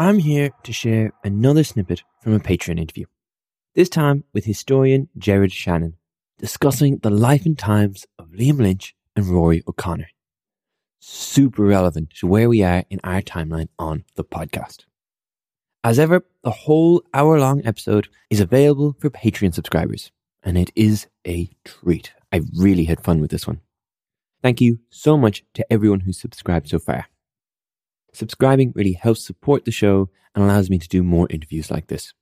I'm here to share another snippet from a Patreon interview. This time with historian Gerard Shannon, discussing the life and times of Liam Lynch and Rory O'Connor. Super relevant to where we are in our timeline on the podcast. As ever, the whole hour long episode is available for Patreon subscribers, and it is a treat. I really had fun with this one. Thank you so much to everyone who's subscribed so far. Subscribing really helps support the show and allows me to do more interviews like this.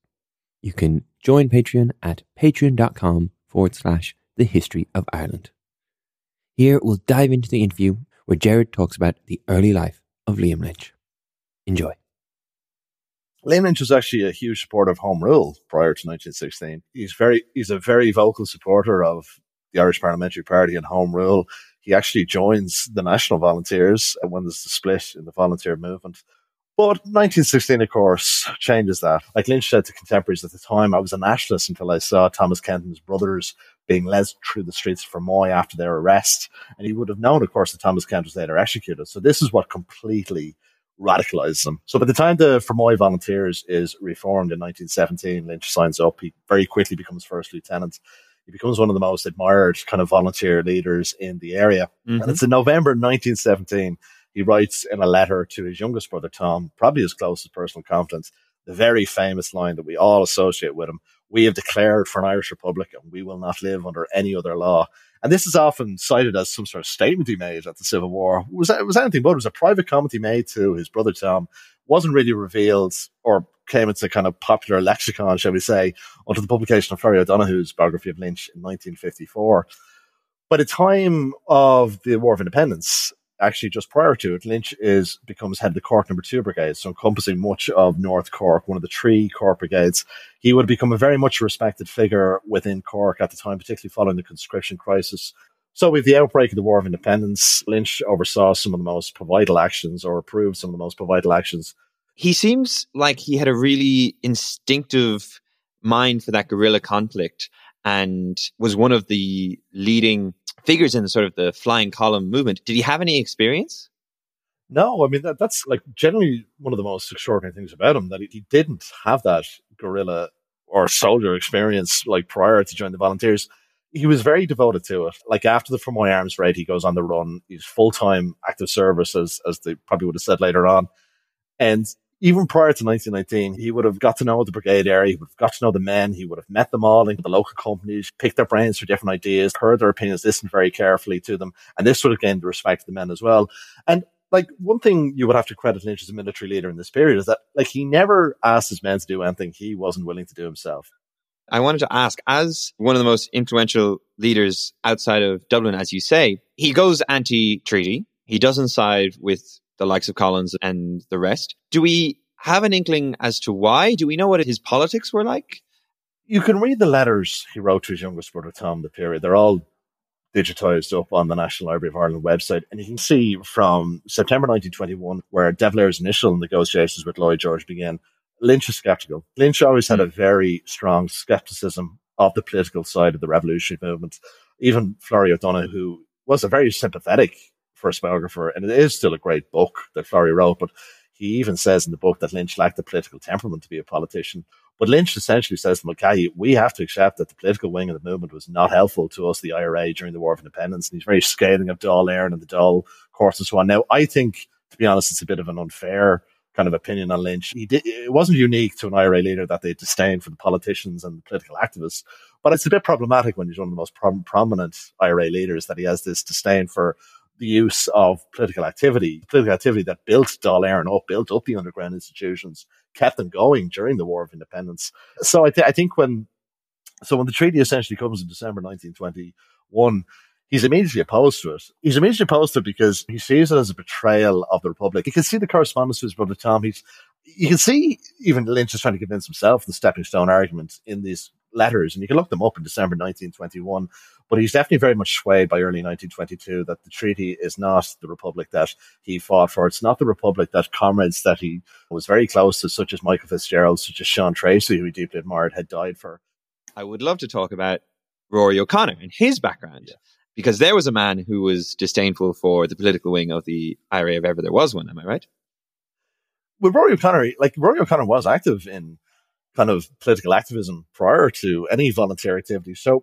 You can join Patreon at patreon.com forward slash the history of Ireland. Here we'll dive into the interview where Gerard talks about the early life of Liam Lynch. Enjoy. Liam Lynch was actually a huge supporter of Home Rule prior to 1916. He's very, he's a very vocal supporter of the Irish Parliamentary Party and Home Rule. He actually joins the National Volunteers when there's the split in the volunteer movement. But 1916, of course, changes that. Like Lynch said to contemporaries at the time, I was a nationalist until I saw Thomas Kenton's brothers being led through the streets of Fermoy after their arrest. And he would have known, of course, that Thomas Kent was later executed. So this is what completely radicalizes him. So by the time the Fermoy Volunteers is reformed in 1917, Lynch signs up. He very quickly becomes first lieutenant. He becomes one of the most admired kind of volunteer leaders in the area. Mm-hmm. And it's in November 1917. He writes in a letter to his youngest brother, Tom, probably his closest personal confidant, the very famous line that we all associate with him. We have declared for an Irish Republic and we will not live under any other law. And this is often cited as some sort of statement he made at the Civil War. It was, it was anything but. It was a private comment he made to his brother Tom. Wasn't really revealed or came into kind of popular lexicon, shall we say, until the publication of Florrie O'Donoghue's biography of Lynch in 1954. By the time of the War of Independence, actually just prior to it, Lynch is becomes head of the Cork Number Two Brigade, so encompassing much of North Cork, one of the three Cork brigades. He would become a very much respected figure within Cork at the time, particularly following the conscription crisis. So, with the outbreak of the War of Independence, Lynch oversaw some of the most pivotal actions, or approved some of the most pivotal actions. He seems like he had a really instinctive mind for that guerrilla conflict and was one of the leading figures in the sort of the flying column movement. Did he have any experience? No, I mean that, that's like generally one of the most extraordinary things about him that he, he didn't have that guerrilla or soldier experience like prior to joining the volunteers. He was very devoted to it. Like after the Fermoy Arms raid, he goes on the run. He's full time active service, as as they probably would have said later on. And even prior to 1919, he would have got to know the brigade area. He would have got to know the men. He would have met them all in the local companies, picked their brains for different ideas, heard their opinions, listened very carefully to them. And this would have gained the respect of the men as well. And like one thing you would have to credit Lynch as a military leader in this period is that like he never asked his men to do anything he wasn't willing to do himself. I wanted to ask, as one of the most influential leaders outside of Dublin, as you say, he goes anti treaty. He doesn't side with the likes of Collins and the rest. Do we have an inkling as to why? Do we know what his politics were like? You can read the letters he wrote to his youngest brother Tom. The period they're all digitized up on the National Library of Ireland website, and you can see from September 1921 where De Valera's initial negotiations with Lloyd George began. Lynch is skeptical. Lynch always had a hmm. very strong skepticism of the political side of the revolutionary movement. Even Florrie O'Donoghue, who was a very sympathetic first biographer, and it is still a great book that Florrie wrote, but he even says in the book that Lynch lacked the political temperament to be a politician. But Lynch essentially says to Mulcahy, we have to accept that the political wing of the movement was not helpful to us, the IRA, during the War of Independence. And he's very scathing of Dáil Éireann and the Dáil courts and so on. Now, I think to be honest, it's a bit of an unfair kind of opinion on Lynch. He did, it wasn't unique to an IRA leader that they disdain for the politicians and the political activists, but it's a bit problematic when he's one of the most prom- prominent IRA leaders that he has this disdain for the use of political activity, political activity that built Dáil Éireann up, built up the underground institutions, kept them going during the War of Independence. So I, th- I think when, so when the treaty essentially comes in December 1921, he's immediately opposed to it. He's immediately opposed to it because he sees it as a betrayal of the Republic. You can see the correspondence with his brother Tom. He's, you can see even Lynch is trying to convince himself the stepping stone argument in these letters, and you can look them up in December 1921. But he's definitely very much swayed by early 1922 that the treaty is not the republic that he fought for. It's not the republic that comrades that he was very close to, such as Michael Fitzgerald, such as Sean Treacy, who he deeply admired, had died for. I would love to talk about Rory O'Connor and his background. Yeah because there was a man who was disdainful for the political wing of the IRA if ever there was one. Am I right? Well, Rory O'Connor, like Rory O'Connor was active in kind of political activism prior to any volunteer activity. So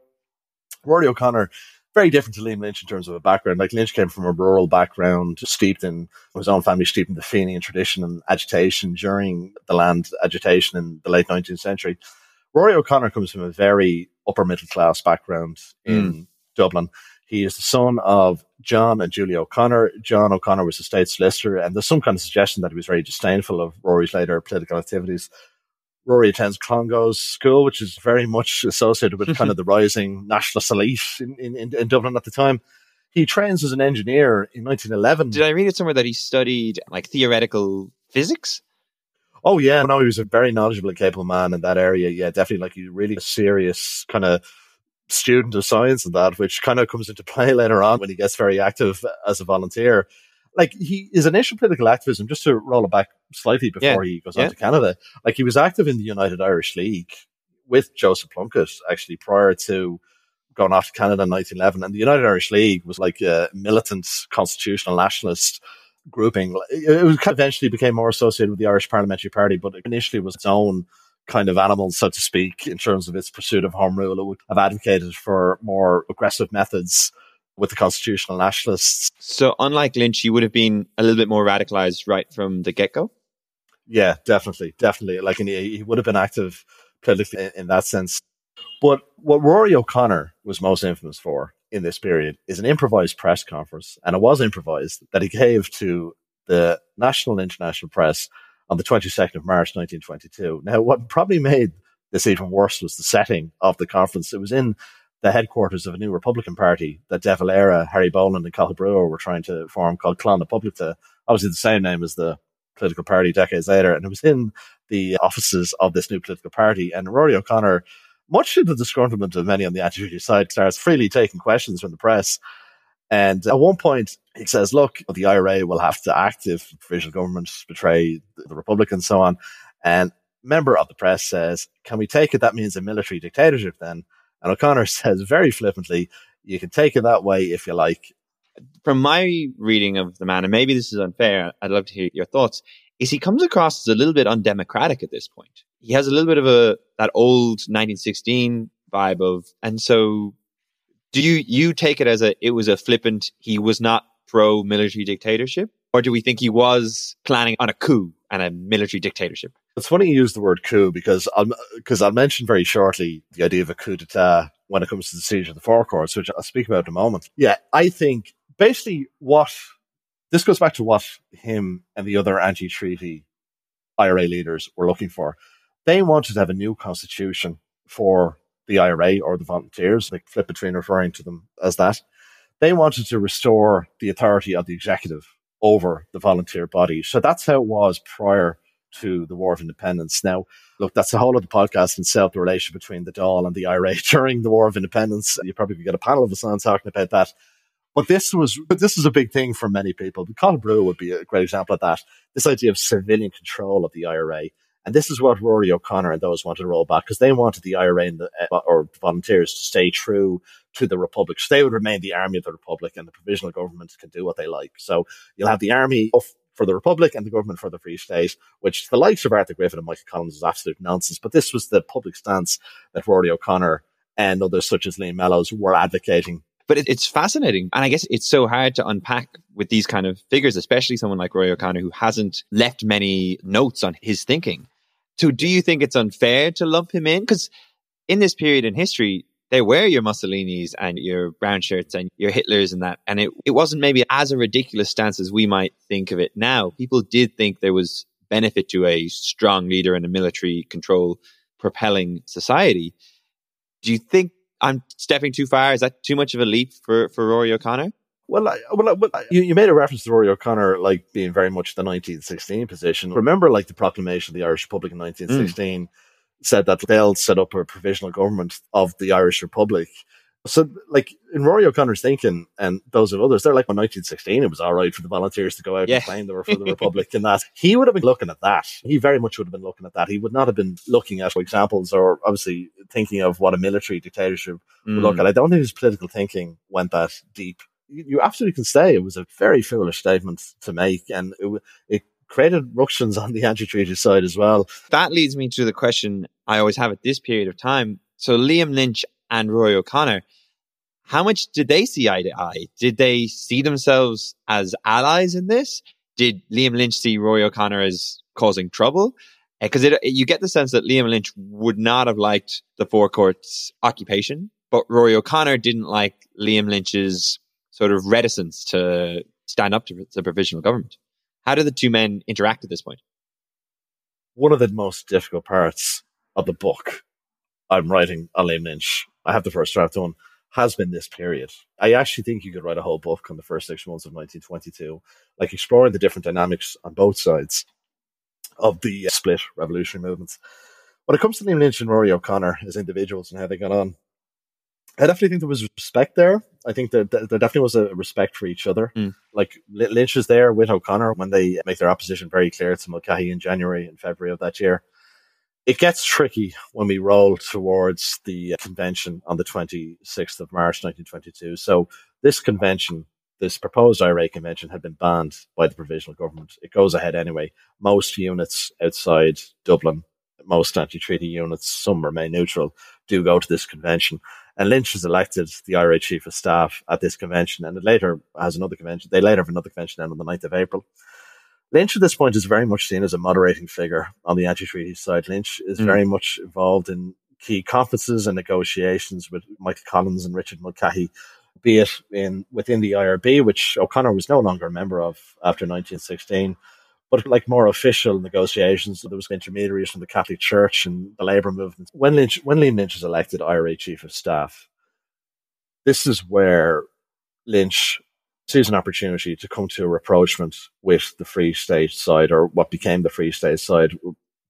Rory O'Connor, very different to Liam Lynch in terms of a background. Like Lynch came from a rural background, steeped in his own family, steeped in the Fenian tradition and agitation during the land agitation in the late 19th century. Rory O'Connor comes from a very upper middle class background in mm. Dublin. He is the son of John and Julia O'Connor. John O'Connor was a state solicitor, and there's some kind of suggestion that he was very disdainful of Rory's later political activities. Rory attends Clongowes School, which is very much associated with kind of the rising nationalist elite in, in, in Dublin at the time. He trains as an engineer in 1911. Did I read it somewhere that he studied like theoretical physics? Oh yeah, no, he was a very knowledgeable and capable man in that area. Yeah, definitely like he really serious kind of student of science and that, which kind of comes into play later on when he gets very active as a volunteer. Like he his initial political activism, just to roll it back slightly before yeah. he goes yeah. on to Canada, like he was active in the United Irish League with Joseph Plunkett actually prior to going off to Canada in 1911. And the United Irish League was like a militant constitutional nationalist grouping. It was eventually became more associated with the Irish Parliamentary Party, but initially was its own kind of animal, so to speak, in terms of its pursuit of home rule. It would have advocated for more aggressive methods with the constitutional nationalists. So, unlike Lynch, he would have been a little bit more radicalized right from the get go. Yeah, definitely, definitely. Like, he, he would have been active politically in, in that sense. But what Rory O'Connor was most infamous for in this period is an improvised press conference, and it was improvised that he gave to the national and international press on the 22nd of March 1922. Now, what probably made this even worse was the setting of the conference. It was in the headquarters of a new Republican Party that De Valera, Harry Boland, and Cathal Brugha were trying to form called Clan Poblachta, obviously the same name as the political party decades later. And it was in the offices of this new political party. And Rory O'Connor, much to the disgruntlement of many on the anti-treaty side, starts freely taking questions from the press and at one point, he says, look, the IRA will have to act if provisional governments betray the Republic and so on. And member of the press says, can we take it that means a military dictatorship then? And O'Connor says very flippantly, you can take it that way if you like. From my reading of the man, and maybe this is unfair, I'd love to hear your thoughts, is he comes across as a little bit undemocratic at this point. He has a little bit of a, that old 1916 vibe of, and so do you you take it as a it was a flippant he was not pro military dictatorship or do we think he was planning on a coup and a military dictatorship it's funny you use the word coup because I'll because I'll mention very shortly the idea of a coup d'état when it comes to the siege of the Four Courts, which I'll speak about in a moment. Yeah, I think basically what this goes back to what him and the other anti-treaty IRA leaders were looking for. They wanted to have a new constitution for the IRA or the volunteers, like flip between referring to them as that. They wanted to restore the authority of the executive over the volunteer body. So that's how it was prior to the War of Independence. Now, look, that's a whole other podcast in itself, the relation between the Dáil and the IRA during the War of Independence. You probably could get a panel of us on talking about that. But this was, but this is a big thing for many people. Cathal Brugha would be a great example of that. This idea of civilian control of the IRA and this is what Rory O'Connor and those wanted to roll back because they wanted the IRA the, uh, or volunteers to stay true to the Republic. So they would remain the army of the Republic and the provisional government can do what they like. So you'll have the army for the Republic and the government for the Free State, which the likes of Arthur Griffith and Michael Collins is absolute nonsense. But this was the public stance that Rory O'Connor and others such as Liam Mellows were advocating But it, it's fascinating. And I guess it's so hard to unpack with these kind of figures, especially someone like Rory O'Connor, who hasn't left many notes on his thinking. So do you think it's unfair to lump him in? Because in this period in history, they were your Mussolinis and your brown shirts and your Hitlers and that. And it, it wasn't maybe as a ridiculous stance as we might think of it now. People did think there was benefit to a strong leader and a military control propelling society. Do you think I'm stepping too far? Is that too much of a leap for, for Rory O'Connor? Well, I, well, I, well I, you, you made a reference to Rory O'Connor like being very much the 1916 position. Remember, like the proclamation of the Irish Republic in 1916 mm. said that they'll set up a provisional government of the Irish Republic. So, like in Rory O'Connor's thinking, and those of others, they're like, well, 1916, it was all right for the volunteers to go out yeah. and claim they were for the Republic, and that he would have been looking at that. He very much would have been looking at that. He would not have been looking at examples or obviously thinking of what a military dictatorship mm. would look mm. at. I don't think his political thinking went that deep you absolutely can say it was a very foolish statement to make, and it, it created ructions on the anti-treaty side as well. That leads me to the question I always have at this period of time. So Liam Lynch and Rory O'Connor, how much did they see eye to eye? Did they see themselves as allies in this? Did Liam Lynch see Rory O'Connor as causing trouble? Because uh, you get the sense that Liam Lynch would not have liked the Four Courts occupation, but Rory O'Connor didn't like Liam Lynch's sort of reticence to stand up to the provisional government. How do the two men interact at this point? One of the most difficult parts of the book I'm writing on Lynch, I have the first draft on, has been this period. I actually think you could write a whole book on the first six months of 1922, like exploring the different dynamics on both sides of the split revolutionary movements. When it comes to Liam Lynch and Rory O'Connor as individuals and how they got on, I definitely think there was respect there. I think that there definitely was a respect for each other. Mm. Like Lynch is there with O'Connor when they make their opposition very clear to Mulcahy in January and February of that year. It gets tricky when we roll towards the convention on the 26th of March 1922. So this convention, this proposed IRA convention had been banned by the provisional government. It goes ahead anyway. Most units outside Dublin, most anti-treaty units, some remain neutral, do go to this convention. And Lynch was elected the IRA chief of staff at this convention, and it later has another convention. They later have another convention on the 9th of April. Lynch at this point is very much seen as a moderating figure on the anti-treaty side. Lynch is mm. very much involved in key conferences and negotiations with Michael Collins and Richard Mulcahy, be it in within the IRB, which O'Connor was no longer a member of after 1916, but like more official negotiations, there was intermediaries from the Catholic Church and the Labour movement. When Lynch, when Liam Lynch was elected IRA Chief of Staff, this is where Lynch sees an opportunity to come to a rapprochement with the Free State side, or what became the Free State side,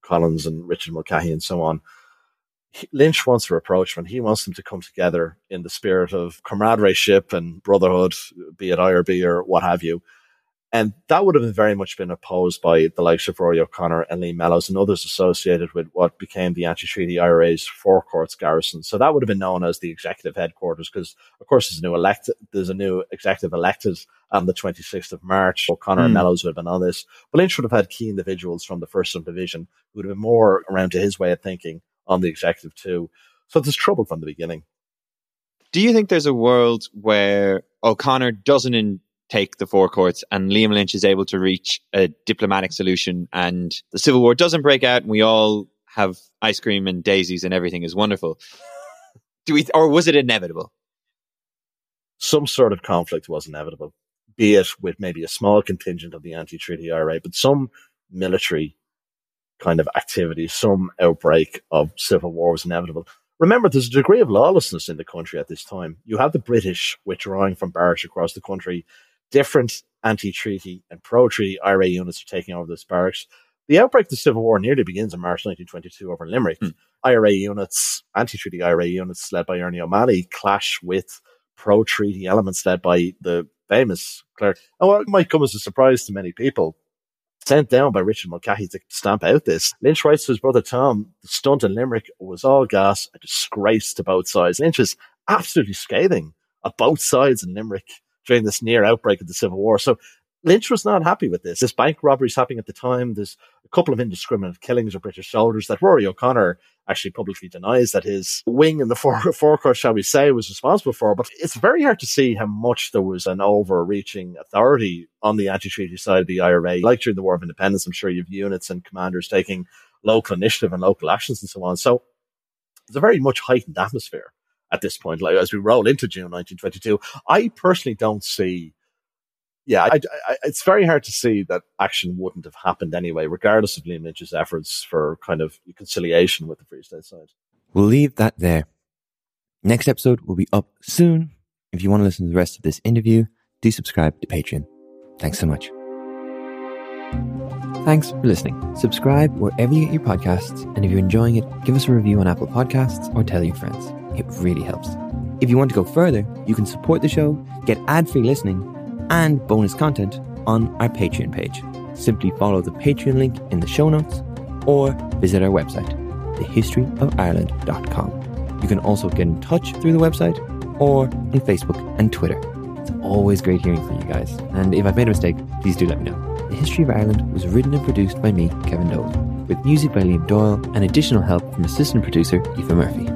Collins and Richard Mulcahy and so on. Lynch wants a rapprochement. He wants them to come together in the spirit of camaraderie and brotherhood, be it IRB or what have you, and that would have very much been opposed by the likes of Rory O'Connor and Liam Mellows and others associated with what became the anti-treaty IRA's four courts garrison. So that would have been known as the executive headquarters because, of course, there's a new elected, there's a new executive elected on the 26th of March. O'Connor mm. and hmm. Mellows would have been on this. But Lynch would have had key individuals from the first division who would have been more around to his way of thinking on the executive too. So there's trouble from the beginning. Do you think there's a world where O'Connor doesn't in- take the four courts and Liam Lynch is able to reach a diplomatic solution and the civil war doesn't break out and we all have ice cream and daisies and everything is wonderful. Do we, or was it inevitable? Some sort of conflict was inevitable, be it with maybe a small contingent of the anti-treaty IRA, but some military kind of activity, some outbreak of civil war was inevitable. Remember, there's a degree of lawlessness in the country at this time. You have the British withdrawing from barracks across the country different anti-treaty and pro-treaty IRA units are taking over this barracks. The outbreak of the Civil War nearly begins in March 1922 over Limerick. Hmm. IRA units, anti-treaty IRA units led by Ernie O'Malley clash with pro-treaty elements led by the famous clerk. And what might come as a surprise to many people, sent down by Richard Mulcahy to stamp out this. Lynch writes to his brother Tom, the stunt in Limerick was all gas, a disgrace to both sides. Lynch is absolutely scathing of both sides in Limerick during this near outbreak of the Civil War. So Lynch was not happy with this. This bank robbery is happening at the time. There's a couple of indiscriminate killings of British soldiers that Rory O'Connor actually publicly denies that his wing in the forecourt, shall we say, was responsible for. But it's very hard to see how much there was an overreaching authority on the anti-treaty side of the IRA. Like during the War of Independence, I'm sure you have units and commanders taking local initiative and local actions and so on. So it's a very much heightened atmosphere at this point. Like as we roll into June 1922, I personally don't see yeah, I, I, it's very hard to see that action wouldn't have happened anyway, regardless of Liam Lynch's efforts for kind of conciliation with the Free State side. We'll leave that there. Next episode will be up soon. If you want to listen to the rest of this interview, do subscribe to Patreon. Thanks so much. Thanks for listening. Subscribe wherever you get your podcasts, and if you're enjoying it, give us a review on Apple Podcasts or tell your friends. It really helps. If you want to go further, you can support the show, get ad free listening, and bonus content on our Patreon page. Simply follow the Patreon link in the show notes or visit our website, thehistoryofireland.com. You can also get in touch through the website or on Facebook and Twitter. It's always great hearing from you guys. And if I've made a mistake, please do let me know. The History of Ireland was written and produced by me, Kevin Dolan, with music by Liam Doyle and additional help from assistant producer Eva Murphy.